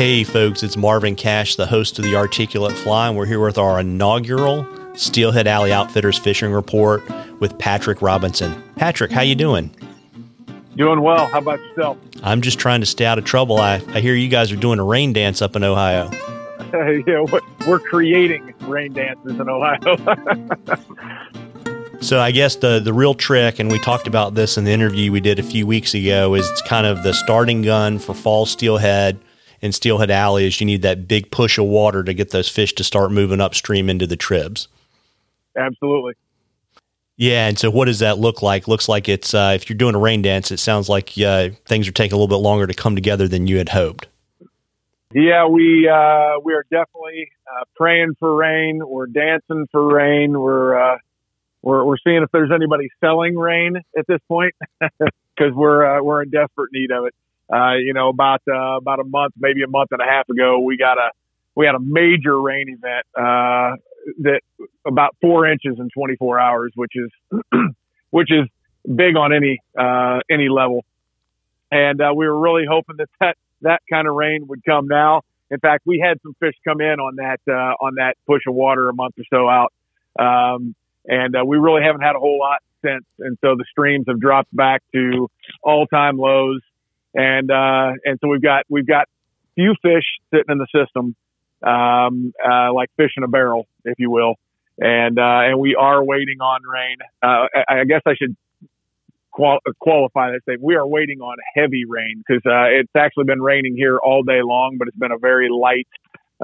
Hey, folks, it's Marvin Cash, the host of the Articulate Fly, and we're here with our inaugural Steelhead Alley Outfitters Fishing Report with Patrick Robinson. Patrick, how you doing? Doing well. How about yourself? I'm just trying to stay out of trouble. I, I hear you guys are doing a rain dance up in Ohio. yeah, we're creating rain dances in Ohio. so I guess the the real trick, and we talked about this in the interview we did a few weeks ago, is it's kind of the starting gun for fall steelhead in Steelhead Alley is you need that big push of water to get those fish to start moving upstream into the tribs. Absolutely. Yeah, and so what does that look like? Looks like it's uh, if you're doing a rain dance, it sounds like uh, things are taking a little bit longer to come together than you had hoped. Yeah, we uh, we are definitely uh, praying for rain. We're dancing for rain. We're uh, we're we're seeing if there's anybody selling rain at this point because we're uh, we're in desperate need of it uh, you know, about uh, about a month, maybe a month and a half ago, we got a we had a major rain event uh, that about four inches in 24 hours, which is which is big on any uh, any level. And uh, we were really hoping that, that that kind of rain would come now. In fact, we had some fish come in on that uh, on that push of water a month or so out, um, and uh, we really haven't had a whole lot since. And so the streams have dropped back to all time lows and uh, and so we've got we've got few fish sitting in the system, um, uh, like fish in a barrel, if you will, and uh, and we are waiting on rain. Uh, I, I guess I should qual- qualify that. Say we are waiting on heavy rain because uh, it's actually been raining here all day long, but it's been a very light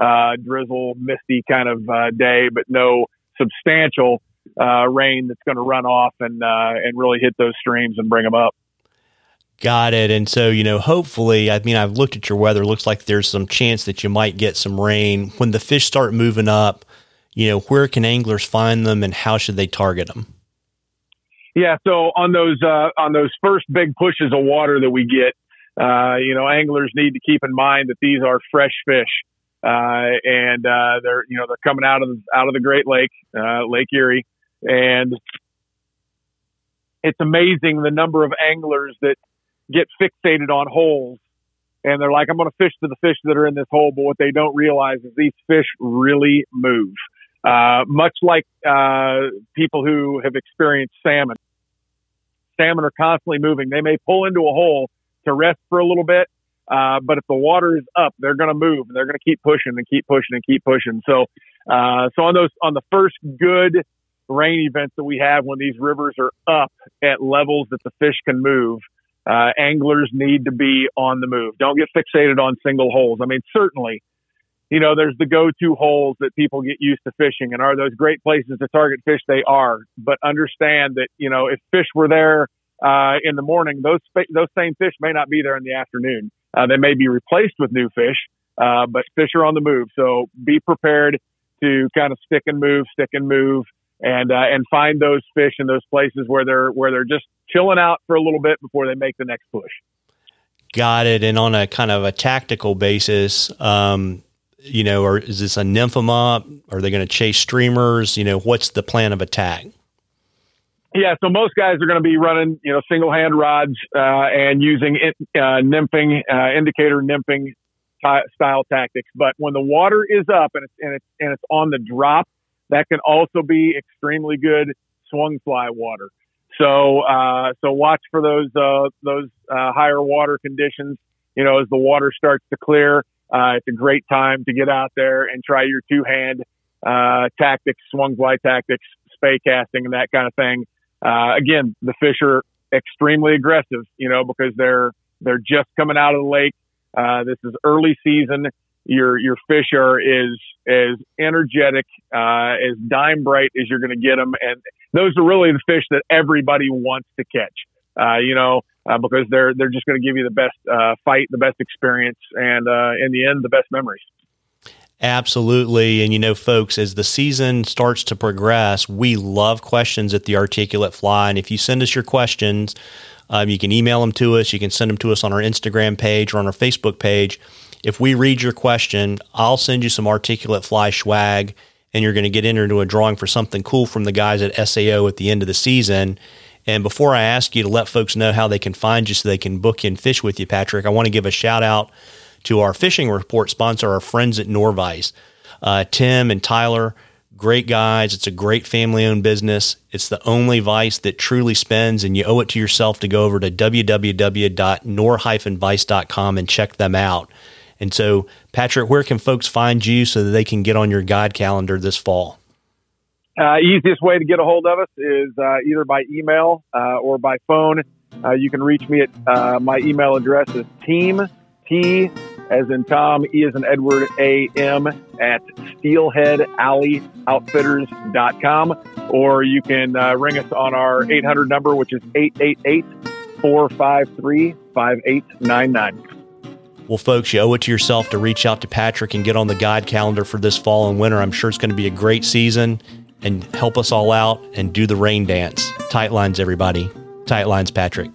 uh, drizzle, misty kind of uh, day, but no substantial rain that's going to run off and and really hit those streams and bring them up. Got it. And so, you know, hopefully, I mean, I've looked at your weather. Looks like there's some chance that you might get some rain. When the fish start moving up, you know, where can anglers find them and how should they target them? Yeah. So on those, uh, on those first big pushes of water that we get, uh, you know, anglers need to keep in mind that these are fresh fish. Uh, and, uh, they're, you know, they're coming out of, out of the Great Lake, uh, Lake Erie. And it's amazing the number of anglers that get fixated on holes and they're like, I'm going to fish to the fish that are in this hole. But what they don't realize is these fish really move. Uh, much like uh, people who have experienced salmon. Salmon are constantly moving. They may pull into a hole to rest for a little bit, uh, but if the water is up, they're going to move. They're going to keep pushing and keep pushing and keep pushing. So, uh, so on those on the first good rain events that we have when these rivers are up at levels that the fish can move, uh, anglers need to be on the move. Don't get fixated on single holes. I mean, certainly, you know, there's the go-to holes that people get used to fishing, and are those great places to target fish? They are, but understand that you know if fish were there uh, in the morning, those those same fish may not be there in the afternoon. Uh, they may be replaced with new fish, uh, but fish are on the move. So be prepared to kind of stick and move, stick and move, and uh, and find those fish in those places where they're where they're just chilling out for a little bit before they make the next push. Got it. And on a kind of a tactical basis, um, you know, or is this a nymph them up? Are they going to chase streamers? You know, what's the plan of attack? Yeah, so most guys are going to be running, you know, single hand rods uh, and using uh, nymphing, uh, indicator nymphing style tactics. But when the water is up and it's, and it's and it's on the drop, that can also be extremely good swung fly water. So, uh, so watch for those, uh, those, uh, higher water conditions. You know, as the water starts to clear, uh, it's a great time to get out there and try your two hand, uh, tactics, swung fly tactics, Spey casting and that kind of thing. Uh, again, the fish are extremely aggressive, you know, because they're, they're just coming out of the lake. this is early season your your fish are as as energetic, uh, as dime bright as you're going to get them, and those are really the fish that everybody wants to catch. Uh, you know, uh, because they're they're just going to give you the best uh, fight, the best experience, and uh, in the end, the best memories. Absolutely. And you know, folks, as the season starts to progress, we love questions at the Articulate Fly. And if you send us your questions, um, you can email them to us. You can send them to us on our Instagram page or on our Facebook page. If we read your question, I'll send you some articulate fly swag and you're going to get entered into a drawing for something cool from the guys at SAO at the end of the season. And before I ask you to let folks know how they can find you so they can book in fish with you, Patrick, I want to give a shout out to our fishing report sponsor, our friends at Norvise. Uh, Tim and Tyler, great guys. It's a great family owned business. It's the only vice that truly spends, and you owe it to yourself to go over to www.norvise.com and check them out. And so, Patrick, where can folks find you so that they can get on your guide calendar this fall? Uh, easiest way to get a hold of us is uh, either by email uh, or by phone. Uh, you can reach me at uh, my email address is team t as in Tom, E as in Edward, A M at steelheadoutfitters.com. Or you can uh, ring us on our 800 number, which is 888 453 5899. Well, folks, you owe it to yourself to reach out to Patrick and get on the guide calendar for this fall and winter. I'm sure it's going to be a great season and help us all out and do the rain dance. Tight lines, everybody. Tight lines, Patrick.